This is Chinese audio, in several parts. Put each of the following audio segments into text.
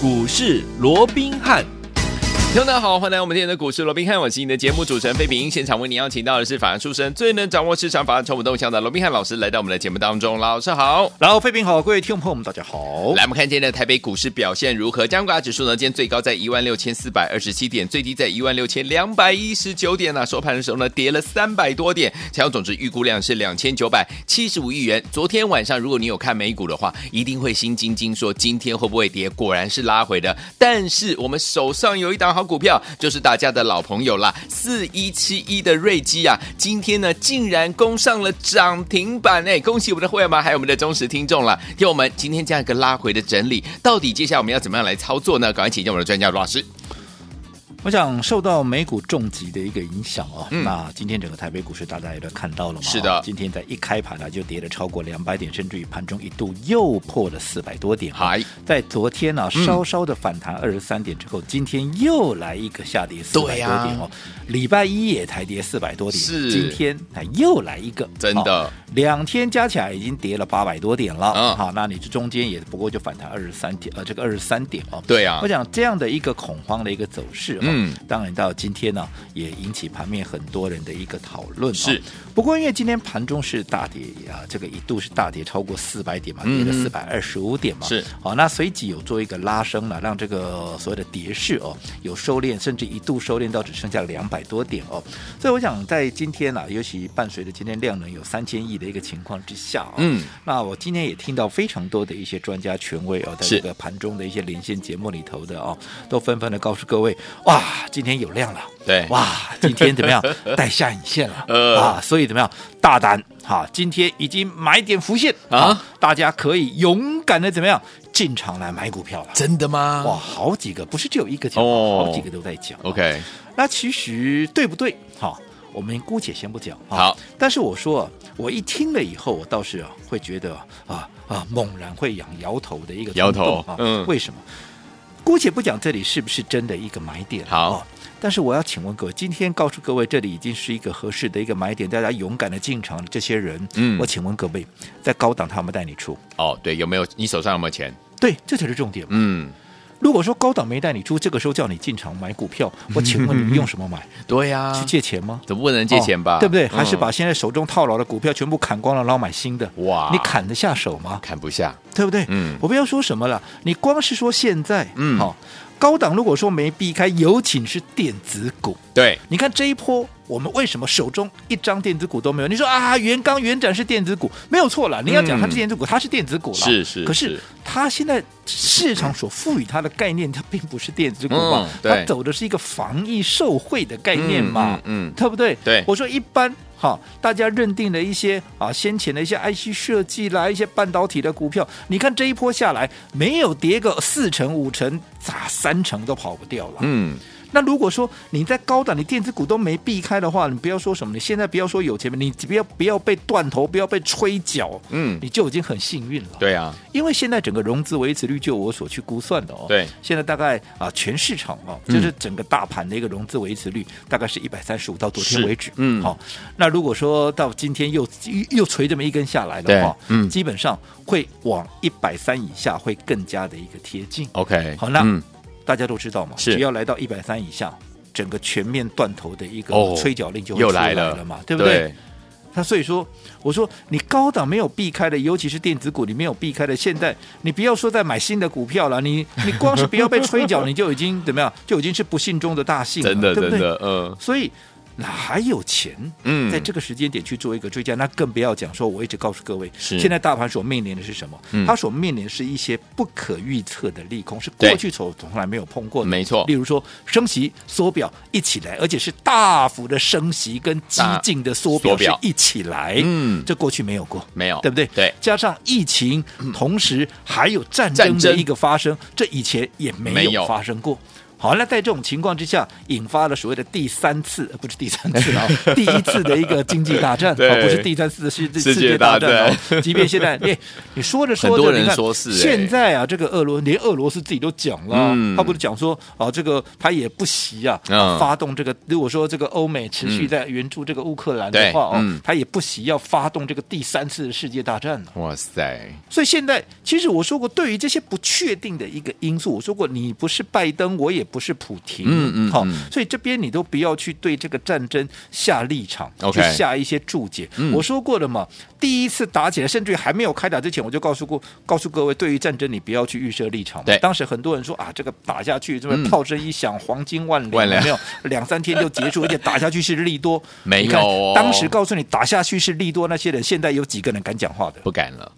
股市罗宾汉。听众大家好，欢迎来到我们今天的股市罗宾汉，我是你的节目主持人费平。现场为您邀请到的是法案出身、最能掌握市场法案筹码动向的罗宾汉老师，来到我们的节目当中。老师好，然后费平好，各位听众朋友们大家好。来，我们看今天的台北股市表现如何？加权指数呢，今天最高在一万六千四百二十七点，最低在一万六千两百一十九点呢、啊。收盘的时候呢，跌了三百多点，成交总值预估量是两千九百七十五亿元。昨天晚上，如果你有看美股的话，一定会心惊惊，说今天会不会跌？果然是拉回的。但是我们手上有一档好股票，就是。大家的老朋友啦，四一七一的瑞基啊，今天呢竟然攻上了涨停板哎！恭喜我们的会员们，还有我们的忠实听众了。听我们今天这样一个拉回的整理，到底接下来我们要怎么样来操作呢？赶快请教我们的专家罗老师。我想受到美股重击的一个影响哦，嗯、那今天整个台北股市大家也都看到了嘛？是的，今天在一开盘呢就跌了超过两百点，甚至于盘中一度又破了四百多点。还在昨天呢、啊、稍稍的反弹二十三点之后，嗯、今天又来一个下跌四百多点哦。礼、啊、拜一也才跌四百多点，是今天啊又来一个，真的、哦、两天加起来已经跌了八百多点了。嗯，好，那你这中间也不过就反弹二十三点，呃，这个二十三点哦。对啊，我想这样的一个恐慌的一个走势。嗯，当然到今天呢，也引起盘面很多人的一个讨论。是，不过因为今天盘中是大跌啊，这个一度是大跌超过四百点嘛，跌了四百二十五点嘛。是，好，那随即有做一个拉升了，让这个所谓的跌势哦有收敛，甚至一度收敛到只剩下两百多点哦。所以我想在今天呢，尤其伴随着今天量能有三千亿的一个情况之下，嗯，那我今天也听到非常多的一些专家权威哦，在这个盘中的一些连线节目里头的哦，都纷纷的告诉各位，哇，今天有量了，对，哇，今天怎么样？带下影线了，呃、啊，所以怎么样大胆哈、啊，今天已经买点浮现。啊，啊，大家可以勇敢的怎么样进场来买股票了，真的吗？哇，好几个，不是只有一个讲，哦、好几个都在讲，OK，那其实对不对？好、啊，我们姑且先不讲，啊、好，但是我说、啊，我一听了以后，我倒是啊会觉得啊啊猛然会痒摇头的一个摇头啊，嗯，为什么？姑且不讲这里是不是真的一个买点，好。啊但是我要请问各位，今天告诉各位，这里已经是一个合适的一个买点，大家勇敢的进场这些人，嗯，我请问各位，在高档他们带你出？哦，对，有没有？你手上有没有钱？对，这才是重点。嗯，如果说高档没带你出，这个时候叫你进场买股票，我请问你用什么买？对呀，去借钱吗？怎么不能借钱吧？对不对？还是把现在手中套牢的股票全部砍光了，然后买新的？哇，你砍得下手吗？砍不下，对不对？嗯，我不要说什么了，你光是说现在，嗯，好。高档如果说没避开，尤其是电子股。对，你看这一波，我们为什么手中一张电子股都没有？你说啊，原刚、原展是电子股，没有错了。你要讲它是电子股，它是电子股了。是是。可是它现在市场所赋予它的概念，它并不是电子股嘛？它走的是一个防疫受惠的概念嘛？嗯，对不对？对。我说一般。好，大家认定的一些啊，先前的一些 IC 设计啦，一些半导体的股票，你看这一波下来，没有跌个四成五成，咋三成都跑不掉了。嗯。那如果说你在高档，你电子股都没避开的话，你不要说什么，你现在不要说有钱，你不要不要被断头，不要被吹脚，嗯，你就已经很幸运了。对啊，因为现在整个融资维持率，就我所去估算的哦，对，现在大概啊，全市场哦，就是整个大盘的一个融资维持率，大概是一百三十五，到昨天为止，嗯，好，那如果说到今天又又垂这么一根下来的话，嗯，基本上会往一百三以下会更加的一个贴近。OK，好，那。嗯大家都知道嘛，只要来到一百三以下，整个全面断头的一个催缴令就会出来了嘛，哦、对不对？对，那所以说，我说你高档没有避开的，尤其是电子股，你没有避开的，现在你不要说再买新的股票了，你你光是不要被催缴，你就已经怎么样？就已经是不幸中的大幸了，真的，对不对？嗯，所以。哪还有钱？嗯，在这个时间点去做一个追加，那更不要讲说。我一直告诉各位，是现在大盘所面临的是什么？嗯，它所面临的是一些不可预测的利空，是过去从从来没有碰过的。没错，例如说升息缩表一起来，而且是大幅的升息跟激进的缩表是一起来。嗯，这过去没有过，没有，对不对？对，加上疫情，同时还有战争的一个发生，这以前也没有发生过。好，那在这种情况之下，引发了所谓的第三次，不是第三次啊，第一次的一个经济大战，啊，不是第三次的世世界大战哦。即便现在，哎，你说着说着，你看现在啊，这个俄罗连俄罗斯自己都讲了，嗯、他不是讲说啊，这个他也不惜啊，嗯、发动这个，如果说这个欧美持续在援助这个乌克兰的话，哦、嗯，他也不惜要发动这个第三次的世界大战。哇塞！所以现在，其实我说过，对于这些不确定的一个因素，我说过，你不是拜登，我也。不是普廷，嗯嗯，好，所以这边你都不要去对这个战争下立场，Okay. 去下一些注解。嗯、我说过了嘛，第一次打起来，甚至于还没有开打之前，我就告诉过，告诉各位，对于战争你不要去预设立场。对，当时很多人说啊，这个打下去，这边炮声一响，黄金万两，万两没有两三天就结束，而且打下去是利多，没有。当时告诉你打下去是利多，那些人现在有几个人敢讲话的？不敢了，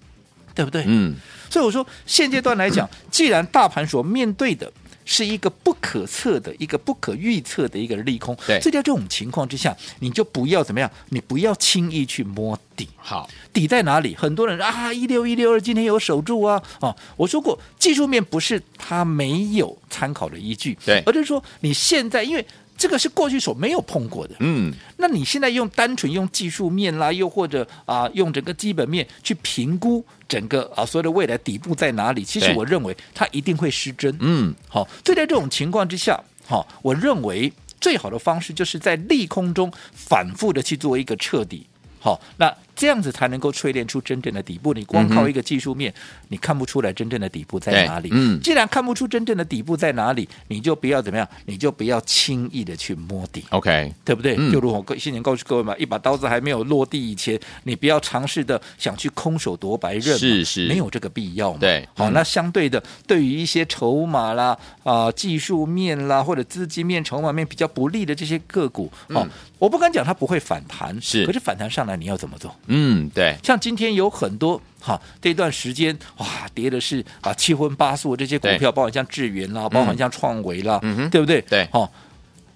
对不对？嗯。所以我说，现阶段来讲，既然大盘所面对的。是一个不可测的一个不可预测的一个利空，对，所以在这种情况之下，你就不要怎么样，你不要轻易去摸底。好，底在哪里？很多人啊，一六一六二今天有守住啊，啊，我说过，技术面不是它没有参考的依据，对，而是说你现在因为。这个是过去所没有碰过的，嗯，那你现在用单纯用技术面啦，又或者啊用整个基本面去评估整个啊所有的未来底部在哪里？其实我认为它一定会失真，嗯，好，所以在这种情况之下，好，我认为最好的方式就是在利空中反复的去做一个彻底，好，那。这样子才能够淬炼出真正的底部。你光靠一个技术面，嗯、你看不出来真正的底部在哪里。嗯，既然看不出真正的底部在哪里，你就不要怎么样，你就不要轻易的去摸底。OK，对不对？嗯、就如我先前告诉各位嘛，一把刀子还没有落地以前，你不要尝试的想去空手夺白刃，是是，没有这个必要嘛。对，好，嗯、那相对的，对于一些筹码啦、啊、呃、技术面啦或者资金面、筹码面比较不利的这些个股，哦，嗯、我不敢讲它不会反弹，是，可是反弹上来你要怎么做？嗯，对，像今天有很多哈，这段时间哇，跌的是啊七荤八素这些股票，包括像智元啦，包括像创维啦，嗯，对不对？对，哈，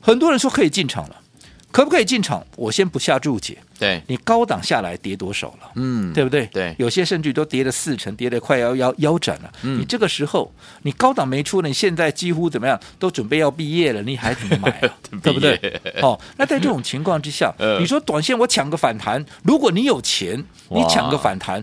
很多人说可以进场了，可不可以进场？我先不下注解。对，你高档下来跌多少了？嗯，对不对？对，有些甚至都跌了四成，跌得快要腰腰斩了。嗯，你这个时候你高档没出，你现在几乎怎么样？都准备要毕业了，你还怎么买啊？对不对？哦，那在这种情况之下，你说短线我抢个反弹，如果你有钱，你抢个反弹，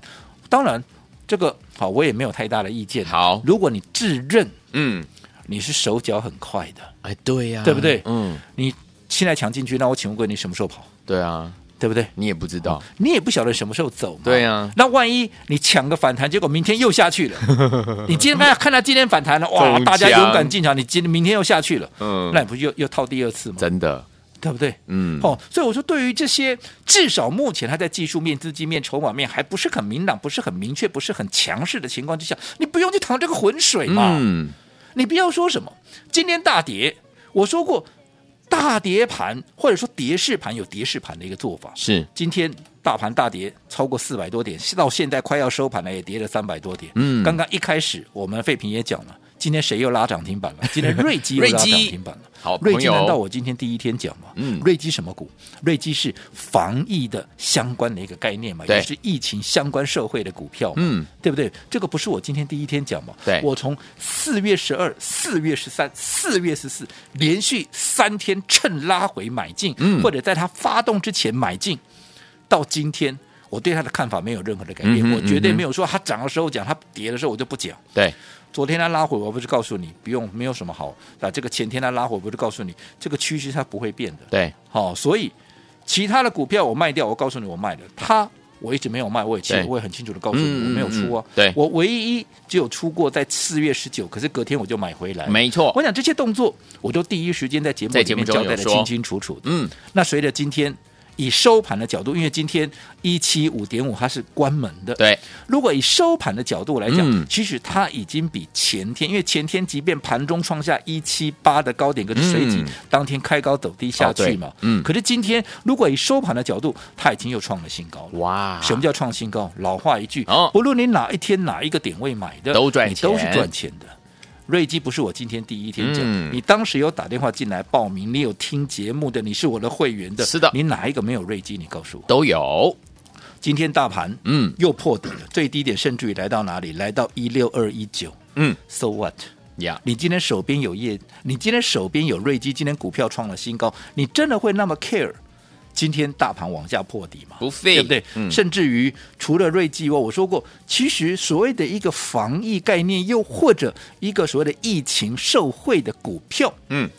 当然这个好，我也没有太大的意见。好，如果你自认嗯你是手脚很快的，哎，对呀，对不对？嗯，你现在抢进去，那我请问过你什么时候跑？对啊。对不对？你也不知道，你也不晓得什么时候走。对、啊，那万一你抢个反弹，结果明天又下去了。你今天看看他今天反弹了，哇，大家勇敢进场，你今明天又下去了，嗯，那你不又又套第二次吗？真的，对不对？嗯，哦，所以我说，对于这些至少目前它在技术面、资金面、筹码面还不是很明朗、不是很明确、不是很强势的情况之下，你不用去淌这个浑水嘛。嗯，你不要说什么今天大跌，我说过。大跌盘或者说跌势盘有跌势盘的一个做法，是今天大盘大跌超过四百多点，到现在快要收盘了，也跌了三百多点。嗯，刚刚一开始我们废品也讲了。今天谁又拉涨停板了？今天瑞基又拉涨停板了。好，瑞基难道我今天第一天讲吗？嗯，瑞基什么股？瑞基是防疫的相关的一个概念嘛，对也是疫情相关社会的股票嘛，嗯，对不对？这个不是我今天第一天讲嘛？对，我从四月十二、四月十三、四月十四连续三天趁拉回买进，嗯，或者在它发动之前买进，到今天我对它的看法没有任何的改变，嗯、哼我绝对没有说它涨的时候讲，它跌的时候我就不讲，对。昨天他拉回，我不是告诉你不用，没有什么好啊。这个前天他拉回，我不是告诉你这个趋势它不会变的。对，好、哦，所以其他的股票我卖掉，我告诉你我卖了。它我一直没有卖，我也清对我也很清楚的告诉你、嗯、我没有出啊。对，我唯一只有出过在四月十九，可是隔天我就买回来。没错，我想这些动作我都第一时间在节目里面交代的清清楚楚的。嗯，那随着今天。以收盘的角度，因为今天一七五点五它是关门的。对，如果以收盘的角度来讲，嗯、其实它已经比前天，因为前天即便盘中创下一七八的高点，可是随即当天开高走低下去嘛。嗯。可是今天如果以收盘的角度，它已经又创了新高了。哇！什么叫创新高？老话一句，哦、不论你哪一天哪一个点位买的，都赚钱，你都是赚钱的。瑞基不是我今天第一天讲，嗯、你当时有打电话进来报名，你有听节目的，你是我的会员的，是的，你哪一个没有瑞基？你告诉我，都有。今天大盘嗯又破底了，最低点甚至于来到哪里？来到一六二一九，嗯，So what？呀，你今天手边有业，你今天手边有瑞基，今天股票创了新高，你真的会那么 care？今天大盘往下破底嘛？对不对？嗯、甚至于除了瑞基外，我说过，其实所谓的一个防疫概念，又或者一个所谓的疫情受惠的股票，嗯，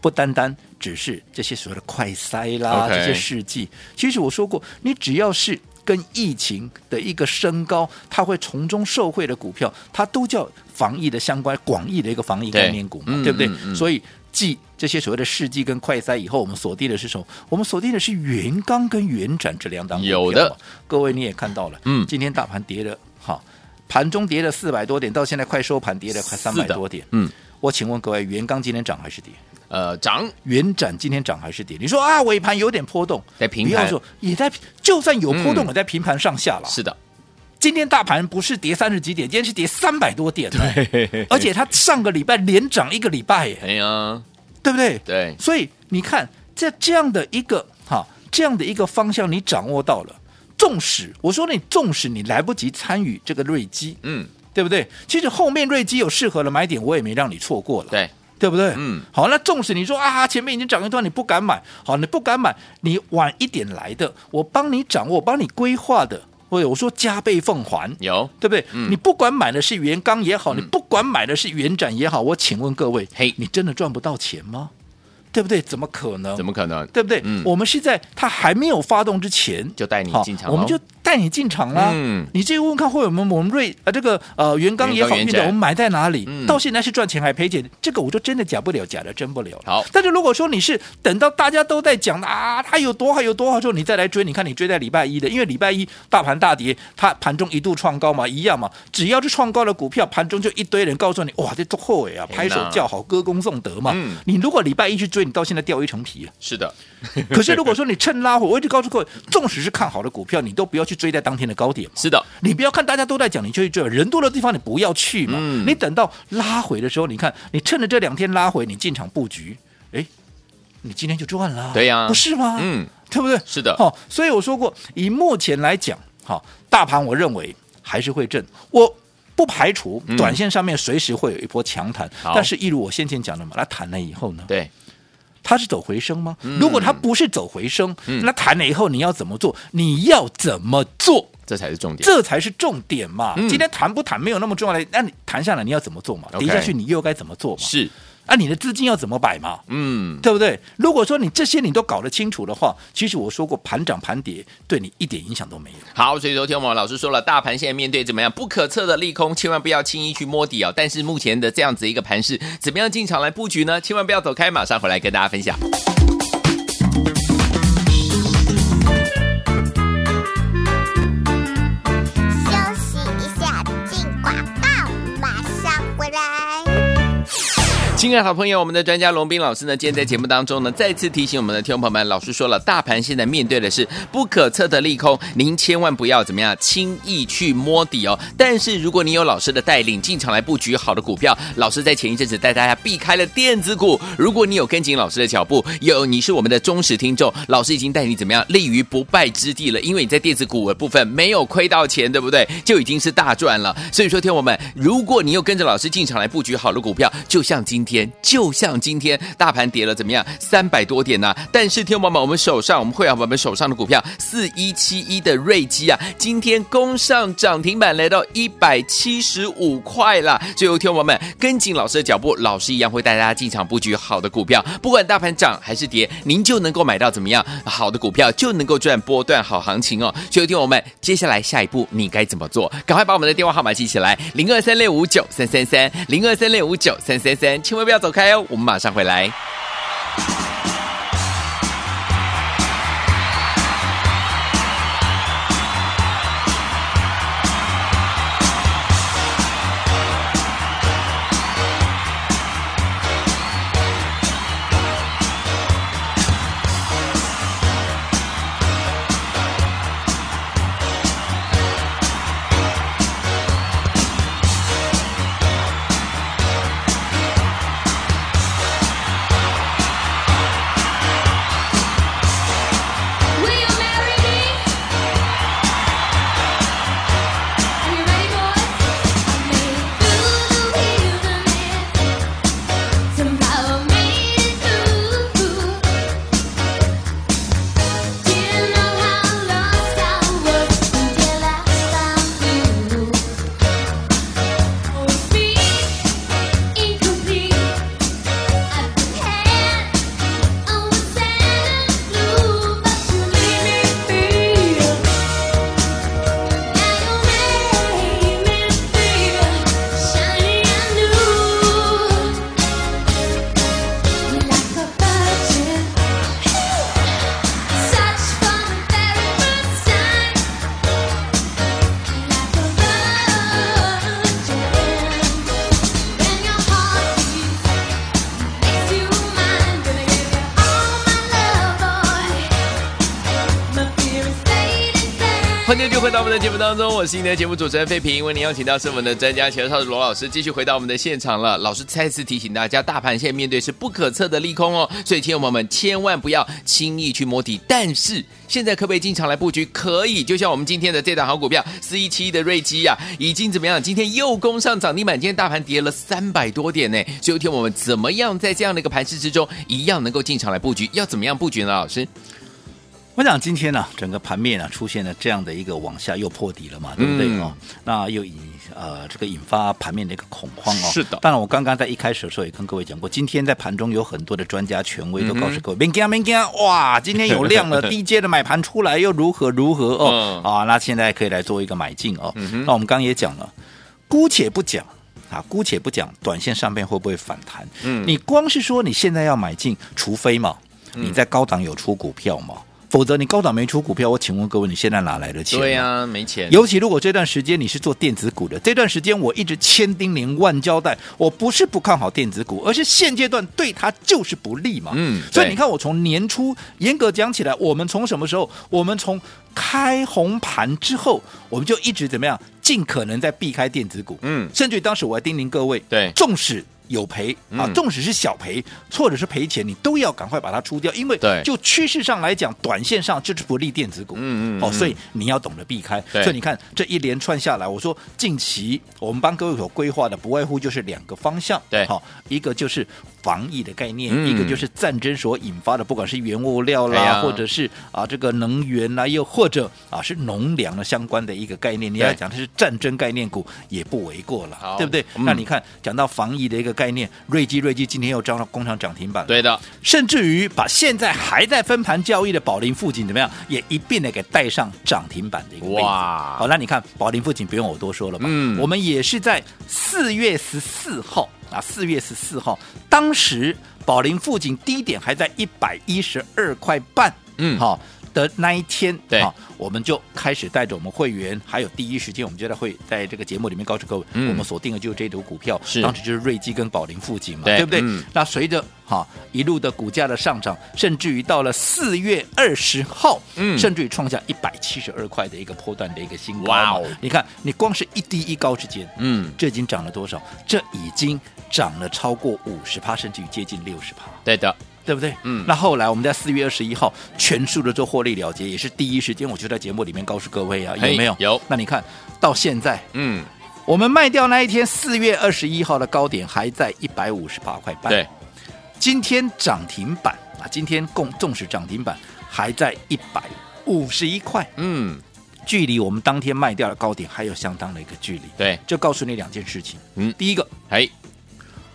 不单单只是这些所谓的快筛啦这些试剂。其实我说过，你只要是跟疫情的一个升高，它会从中受惠的股票，它都叫防疫的相关广义的一个防疫概念股嘛，对，对不对？嗯嗯嗯、所以。继这些所谓的试剂跟快筛以后，我们锁定的是什么？我们锁定的是原钢跟原展这两档股票。有的，各位你也看到了，嗯，今天大盘跌了，哈，盘中跌了四百多点，到现在快收盘跌了快三百多点，嗯，我请问各位，元刚今天涨还是跌？呃，涨。元展今天涨还是跌？你说啊，尾盘有点波动，在平盘，不要说也在，就算有波动，也在平盘上下了。是的。今天大盘不是跌三十几点，今天是跌三百多点，对，而且它上个礼拜连涨一个礼拜，哎呀。对不对？对，所以你看，在这样的一个哈这样的一个方向，你掌握到了。纵使我说你纵使你来不及参与这个瑞基，嗯，对不对？其实后面瑞基有适合的买点，我也没让你错过了，对，对不对？嗯，好，那纵使你说啊，前面已经涨一段，你不敢买，好，你不敢买，你晚一点来的，我帮你掌握，我帮你规划的，或者我说加倍奉还，有，对不对？嗯，你不管买的是原钢也好，嗯，你不管买的是原展也好，我请问各位，嘿，你真的赚不到钱吗？对不对？怎么可能？怎么可能？对不对？嗯，我们是在它还没有发动之前就带你进场，我们就带你进场啦。嗯，你这个问看会有没有我们瑞啊这个呃元刚也好，元展我们买在哪里？嗯，到现在是赚钱还赔钱？这个我就真的假不了，假的真不了。好，但是如果说你是等到大家都在讲啊，它有多好有多好之后，你再来追，你看你追在礼拜一的，因为礼拜一大盘大跌，它盘中一度创高嘛，一样嘛。只要是创高的股票，盘中就一堆人告诉你，哇，这多后尾啊，拍手叫好，歌功颂德嘛。嗯，你如果礼拜一去追，你到现在掉一层。皮是的，可是如果说你趁拉回，我一直告诉各位，纵使是看好的股票，你都不要去追在当天的高点。是的，你不要看大家都在讲，你就去追，人多的地方你不要去嘛。嗯、你等到拉回的时候，你看你趁着这两天拉回，你进场布局，哎，你今天就赚了。对呀、啊，不是吗？嗯，对不对？是的。好，所以我说过，以目前来讲，好，大盘我认为还是会震，我不排除短线上面随时会有一波强弹。嗯、但是，一如我先前讲的嘛，它弹了以后呢？对。它是走回升吗？如果它不是走回升，嗯、那弹了以后你要怎么做？你要怎么做？这才是重点，这才是重点嘛。嗯、今天谈不谈没有那么重要的，那你谈下来你要怎么做嘛？跌下去你又该怎么做嘛？是。那、啊、你的资金要怎么摆嘛？嗯，对不对？如果说你这些你都搞得清楚的话，其实我说过盘涨盘跌对你一点影响都没有。好，所以昨天我们老师说了，大盘现在面对怎么样不可测的利空，千万不要轻易去摸底哦。但是目前的这样子一个盘势，怎么样进场来布局呢？千万不要走开，马上回来跟大家分享。亲爱的好朋友，我们的专家龙斌老师呢，今天在节目当中呢，再次提醒我们的听众朋友们，老师说了，大盘现在面对的是不可测的利空，您千万不要怎么样轻易去摸底哦。但是如果你有老师的带领，进场来布局好的股票，老师在前一阵子带大家避开了电子股。如果你有跟紧老师的脚步，有你是我们的忠实听众，老师已经带你怎么样立于不败之地了，因为你在电子股的部分没有亏到钱，对不对？就已经是大赚了。所以说，听我们，如果你有跟着老师进场来布局好的股票，就像今天。天就像今天大盘跌了怎么样？三百多点呢、但是天王们，我们手上我们会员朋友们手上的股票四一七一的瑞基啊，今天攻上涨停板，来到一百七十五块了。最后天王们跟紧老师的脚步，老师一样会带大家进场布局好的股票，不管大盘涨还是跌，您就能够买到怎么样好的股票，就能够赚波段好行情哦。最后天我们接下来下一步你该怎么做？赶快把我们的电话号码记起来：零二三六五九三三三，零二三六五九三三三，千万。不要走开哦，我们马上回来。回到我们的节目当中，我是你的节目主持人费平，为您邀请到是我们的专家钱少罗老师，继续回到我们的现场了。老师再次提醒大家，大盘现在面对是不可测的利空哦，所以亲友们千万不要轻易去摸底。但是现在可不可以进场来布局？可以，就像我们今天的这档好股票四一七一的瑞基呀，已经怎么样？今天又攻上涨停板，今天大盘跌了三百多点呢。所以听我们怎么样在这样的一个盘势之中，一样能够进场来布局？要怎么样布局呢？老师？我想今天呢、啊，整个盘面啊出现了这样的一个往下又破底了嘛，对不对哦？嗯、那又引呃这个引发盘面的一个恐慌哦。是的。当然，我刚刚在一开始的时候也跟各位讲过，今天在盘中有很多的专家权威都告诉各位，别惊别惊，哇，今天有 量了，低阶的买盘出来又如何如何哦、嗯、啊？那现在可以来做一个买进哦。嗯、那我们刚刚也讲了，姑且不讲啊，姑且不讲短线上面会不会反弹。嗯。你光是说你现在要买进，除非嘛，你在高档有出股票嘛。否则你高档没出股票，我请问各位，你现在哪来的钱？对呀、啊，没钱。尤其如果这段时间你是做电子股的，这段时间我一直千叮咛万交代，我不是不看好电子股，而是现阶段对它就是不利嘛。嗯，所以你看，我从年初严格讲起来，我们从什么时候？我们从开红盘之后，我们就一直怎么样？尽可能在避开电子股。嗯，甚至于当时我还叮咛各位，对，纵使。有赔啊，纵使是小赔，或者是赔钱，你都要赶快把它出掉，因为就趋势上来讲，短线上就是不利电子股。嗯嗯。哦，所以你要懂得避开。所以你看这一连串下来，我说近期我们帮各位所规划的，不外乎就是两个方向。对，好，一个就是防疫的概念，一个就是战争所引发的，不管是原物料啦，或者是啊这个能源啦，又或者啊是农粮的相关的一个概念，你要讲它是战争概念股也不为过了，对不对？那你看讲到防疫的一个。概念，瑞基瑞基今天又涨了工厂涨停板，对的，甚至于把现在还在分盘交易的宝林富锦怎么样，也一并的给带上涨停板的一个位置。哇，好，那你看宝林富锦不用我多说了吧？嗯，我们也是在四月十四号啊，四月十四号，当时宝林附近低点还在一百一十二块半，嗯，好。的那一天，对，我们就开始带着我们会员，还有第一时间，我们就在会在这个节目里面告诉各位，嗯、我们锁定的就是这组股票，是。当时就是瑞基跟宝林附近嘛，对，对不对？嗯、那随着哈一路的股价的上涨，甚至于到了四月二十号，嗯，甚至于创下一百七十二块的一个波段的一个新高，哇哦！你看，你光是一低一高之间，嗯，这已经涨了多少？这已经涨了超过五十趴，甚至于接近六十趴，对的。对不对？嗯，那后来我们在四月二十一号全数的做获利了结，也是第一时间，我就在节目里面告诉各位啊，有没有？有。那你看到现在，嗯，我们卖掉那一天四月二十一号的高点还在一百五十八块半，对。今天涨停板啊，今天共纵使涨停板还在一百五十一块，嗯，距离我们当天卖掉的高点还有相当的一个距离，对。就告诉你两件事情，嗯，第一个，哎。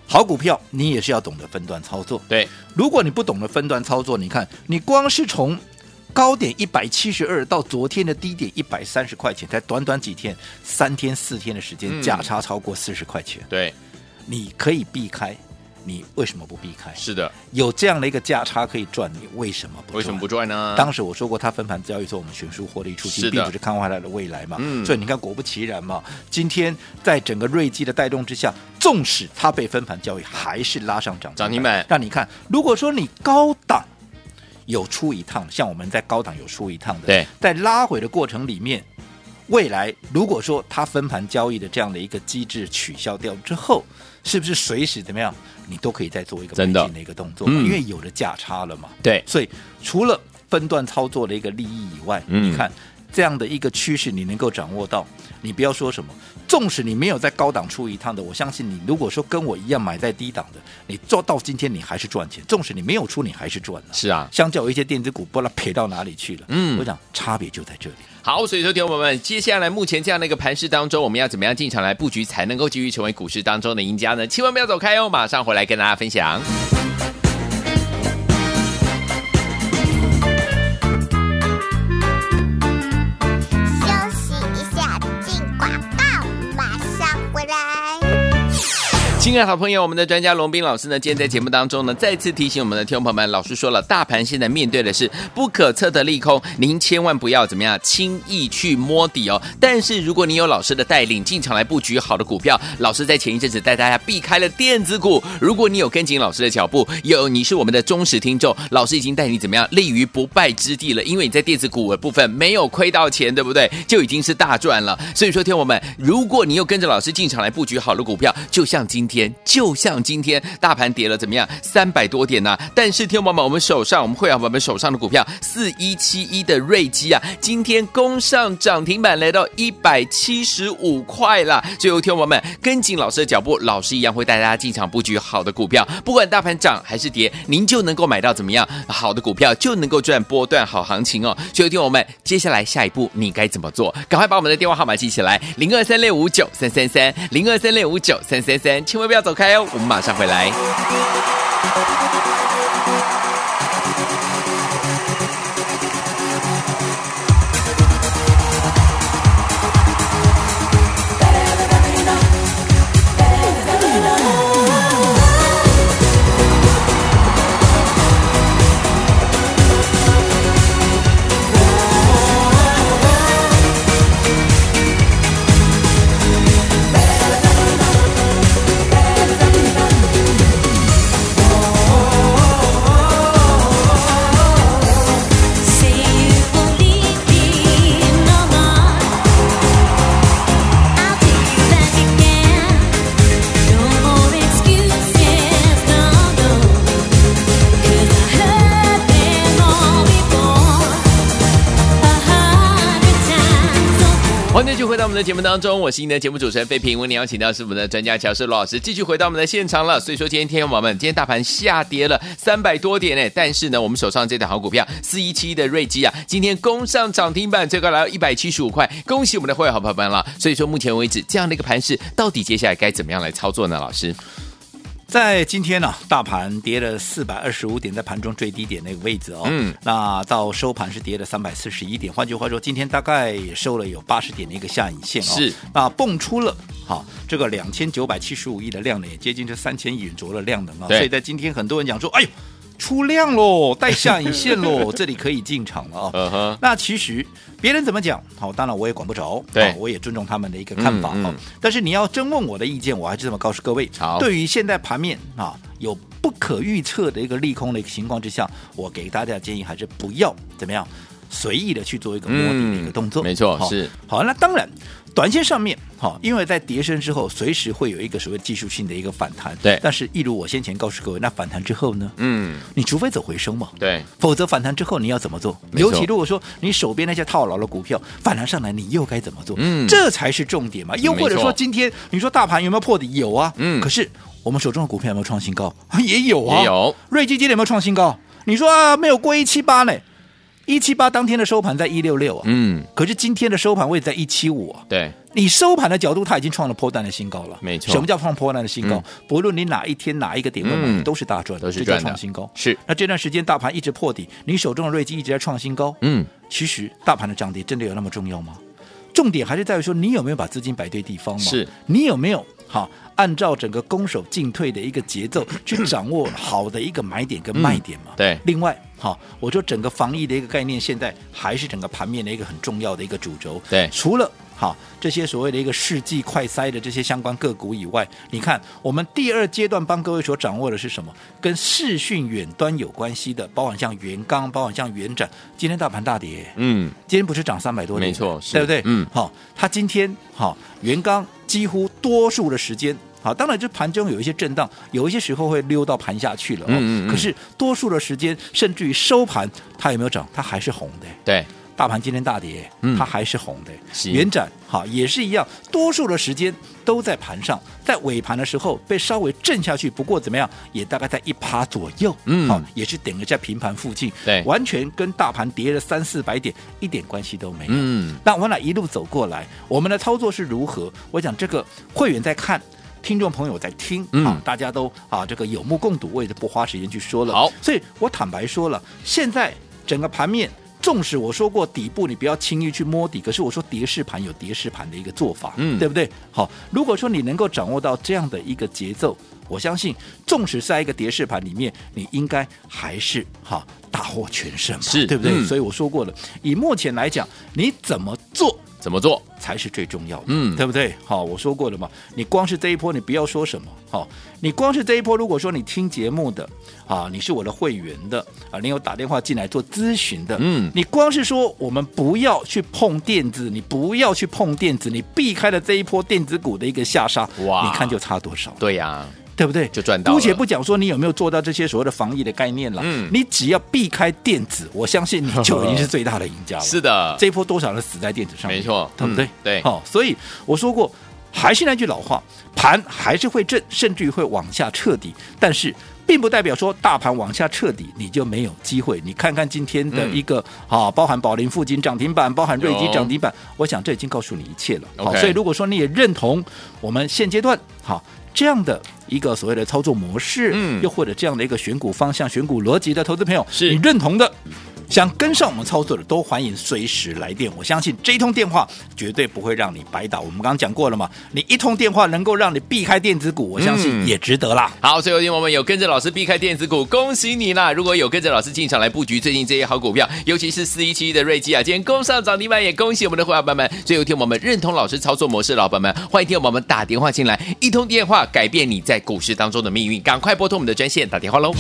好股票，你也是要懂得分段操作。对，如果你不懂得分段操作，你看，你光是从高点一百七十二到昨天的低点一百三十块钱，才短短几天，三天四天的时间，价差超过四十块钱。对，你可以避开。你为什么不避开？是的，有这样的一个价差可以赚，你为什么不？为什么不赚呢？当时我说过，它分盘交易之后，我们全数获利出清，并不是看坏它的未来嘛。嗯，所以你看，果不其然嘛，今天在整个瑞基的带动之下，纵使它被分盘交易，还是拉上涨涨停板。让你看，如果说你高档有出一趟，像我们在高档有出一趟的，对，在拉回的过程里面，未来如果说它分盘交易的这样的一个机制取消掉之后，是不是随时怎么样？你都可以再做一个买进的一个动作，因为有了价差了嘛。对，所以除了分段操作的一个利益以外，嗯、你看这样的一个趋势，你能够掌握到，你不要说什么，纵使你没有在高档出一趟的，我相信你如果说跟我一样买在低档的，你做到今天你还是赚钱。纵使你没有出，你还是赚了。是啊，相较有一些电子股，不知道赔到哪里去了。嗯，我想差别就在这里。好，所以说，听众朋友们，接下来目前这样的一个盘势当中，我们要怎么样进场来布局，才能够继续成为股市当中的赢家呢？千万不要走开哦，马上回来跟大家分享。亲爱的好朋友，我们的专家龙斌老师呢，今天在节目当中呢，再次提醒我们的听众朋友们，老师说了，大盘现在面对的是不可测的利空，您千万不要怎么样轻易去摸底哦。但是如果你有老师的带领，进场来布局好的股票，老师在前一阵子带大家避开了电子股。如果你有跟紧老师的脚步，有你是我们的忠实听众，老师已经带你怎么样立于不败之地了，因为你在电子股的部分没有亏到钱，对不对？就已经是大赚了。所以说，听众朋友们，如果你有跟着老师进场来布局好的股票，就像今天。就像今天大盘跌了怎么样？三百多点呢、但是听众朋友们，我们手上我们会员我们手上的股票四一七一的瑞基啊，今天攻上涨停板，来到一百七十五块了。最后听众朋友们跟紧老师的脚步，老师一样会带大家进场布局好的股票，不管大盘涨还是跌，您就能够买到怎么样好的股票，就能够赚波段好行情哦。最后听我们接下来下一步你该怎么做？赶快把我们的电话号码记起来：零二三六五九三三三，零二三六五九三三三，千万。不要走开哦，我们马上回来。我们的节目当中，我是您的节目主持人费平。为您邀请到是我们的专家乔师罗老师，继续回到我们的现场了。所以说，今天天友们，今天大盘下跌了三百多点呢，但是呢，我们手上这档好股票四一七的瑞基啊，今天攻上涨停板，最高来到一百七十五块，恭喜我们的会员好朋友们了。所以说，目前为止这样的一个盘势，到底接下来该怎么样来操作呢？老师？在今天呢、啊，大盘跌了四百二十五点，在盘中最低点那个位置哦。嗯。那到收盘是跌了三百四十一点，换句话说，今天大概也收了有八十点的一个下影线哦。是。那蹦出了好这个两千九百七十五亿的量能，也接近这三千亿元左右的量能啊。所以在今天很多人讲说，哎呦。出量喽，带下影线喽，这里可以进场了啊、哦。Uh huh. 那其实别人怎么讲，好，当然我也管不着，对，我也尊重他们的一个看法啊。嗯嗯、但是你要真问我的意见，我还是这么告诉各位：对于现在盘面啊，有不可预测的一个利空的一个情况之下，我给大家建议还是不要怎么样随意的去做一个摸底的一个动作。嗯、没错，好是好。那当然。短线上面，好，因为在跌升之后，随时会有一个所谓技术性的一个反弹。对，但是，一如我先前告诉各位，那反弹之后呢？嗯，你除非走回升嘛。对，否则反弹之后你要怎么做？尤其如果说你手边那些套牢的股票反弹上来，你又该怎么做？嗯，这才是重点嘛。又或者说，今天你说大盘有没有破底？有啊。嗯。可是我们手中的股票有没有创新高？也有啊。有。瑞基今天有没有创新高？你说啊，没有过一七八呢？一七八当天的收盘在一六六啊。嗯。可是今天的收盘位在一七五啊。对。你收盘的角度，它已经创了破蛋的新高了。没错，什么叫创破蛋的新高？嗯、不论你哪一天哪一个点位买，嗯、都是大赚，都是这叫创新高。是。那这段时间大盘一直破底，你手中的瑞基一直在创新高。嗯，其实大盘的涨跌真的有那么重要吗？重点还是在于说，你有没有把资金摆对地方嘛？是。你有没有好按照整个攻守进退的一个节奏去掌握好的一个买点跟卖点嘛？嗯、对。另外，好，我说整个防疫的一个概念，现在还是整个盘面的一个很重要的一个主轴。对。除了好，这些所谓的一个世纪快筛的这些相关个股以外，你看我们第二阶段帮各位所掌握的是什么？跟视讯远端有关系的，包含像元刚，包含像元展。今天大盘大跌，嗯，今天不是涨三百多点，没错，对不对？嗯，好，它今天好元刚几乎多数的时间，好，当然就盘中有一些震荡，有一些时候会溜到盘下去了，哦，嗯，嗯，嗯，可是多数的时间，甚至于收盘，它有没有涨？它还是红的，对。大盘今天大跌，它还是红的。是元展哈也是一样，多数的时间都在盘上，在尾盘的时候被稍微震下去，不过怎么样，也大概在一趴左右，嗯，好，也是等于在平盘附近，对，完全跟大盘跌了三四百点一点关系都没有。嗯，那我俩一路走过来，我们的操作是如何？我讲这个会员在看，听众朋友在听，嗯，大家都啊这个有目共睹，我也就不花时间去说了。好，所以我坦白说了，现在整个盘面。纵使我说过底部你不要轻易去摸底，可是我说跌势盘有跌势盘的一个做法，嗯，对不对？好，如果说你能够掌握到这样的一个节奏，我相信，纵使在一个跌势盘里面，你应该还是哈大获全胜嘛，是对不对？嗯、所以我说过了，以目前来讲，你怎么做？怎么做才是最重要的？嗯，对不对？好，我说过了嘛，你光是这一波，你不要说什么，好，你光是这一波，如果说你听节目的啊，你是我的会员的啊，你有打电话进来做咨询的，嗯，你光是说我们不要去碰电子，你不要去碰电子，你避开了这一波电子股的一个下杀，哇，你看就差多少？对呀。对不对？就赚到。姑且不讲说你有没有做到这些所谓的防疫的概念了，嗯，你只要避开电子，我相信你就已经是最大的赢家了。是的，这一波多少人死在电子上面？没错，对不对？对。好，所以我说过，还是那句老话，盘还是会震，甚至于会往下彻底，但是并不代表说大盘往下彻底你就没有机会。你看看今天的一个啊，包含宝林附近涨停板，包含瑞基涨停板，我想这已经告诉你一切了。好，所以如果说你也认同我们现阶段好这样的。一个所谓的操作模式，嗯，又或者这样的一个选股方向、选股逻辑的投资朋友，是你认同的，想跟上我们操作的，都欢迎随时来电。我相信这一通电话绝对不会让你白打。我们刚刚讲过了嘛，你一通电话能够让你避开电子股，我相信也值得啦。嗯、好，所以有天我们有跟着老师避开电子股，恭喜你啦！如果有跟着老师进场来布局最近这些好股票，尤其是四一七一的瑞基啊，今天攻上涨停板，也恭喜我们的伙伴们。所以有天我们认同老师操作模式的老板们，欢迎听我们打电话进来，一通电话改变你在股市当中的命运，赶快拨通我们的专线打电话喽。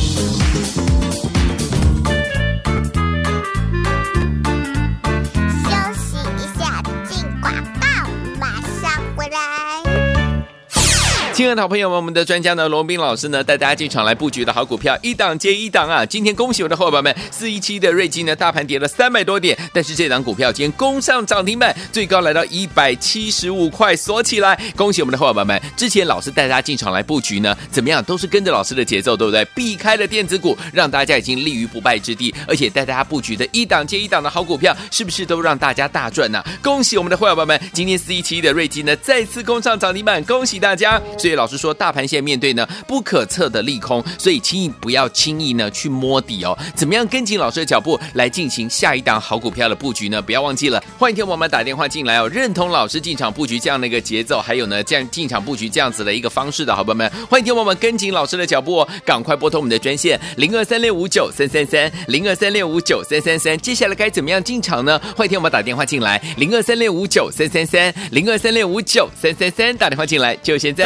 亲爱的好朋友们，我们的专家呢，罗宾老师呢，带大家进场来布局的好股票，一档接一档啊！今天恭喜我的伙伴们，四一七的瑞金呢，大盘跌了三百多点，但是这档股票今天攻上涨停板，最高来到一百七十五块，锁起来！恭喜我们的伙伴们，之前老师带大家进场来布局呢，怎么样，都是跟着老师的节奏，对不对？避开了电子股，让大家已经立于不败之地，而且带大家布局的一档接一档的好股票，是不是都让大家大赚呢、恭喜我们的伙伴们，今天四一七的瑞金呢，再次攻上涨停板，恭喜大家！所以老师说，大盘现在面对呢不可测的利空，所以轻易不要轻易呢去摸底哦。怎么样跟紧老师的脚步来进行下一档好股票的布局呢？不要忘记了，欢迎听我们打电话进来哦。认同老师进场布局这样的一个节奏，还有呢这样进场布局这样子的一个方式的好朋友们，欢迎听我们跟紧老师的脚步哦，赶快拨通我们的专线零二三六五九三三三零二三六五九三三三。接下来该怎么样进场呢？欢迎听我们打电话进来零二三六五九三三三零二三六五九三三三，打电话进来就现在。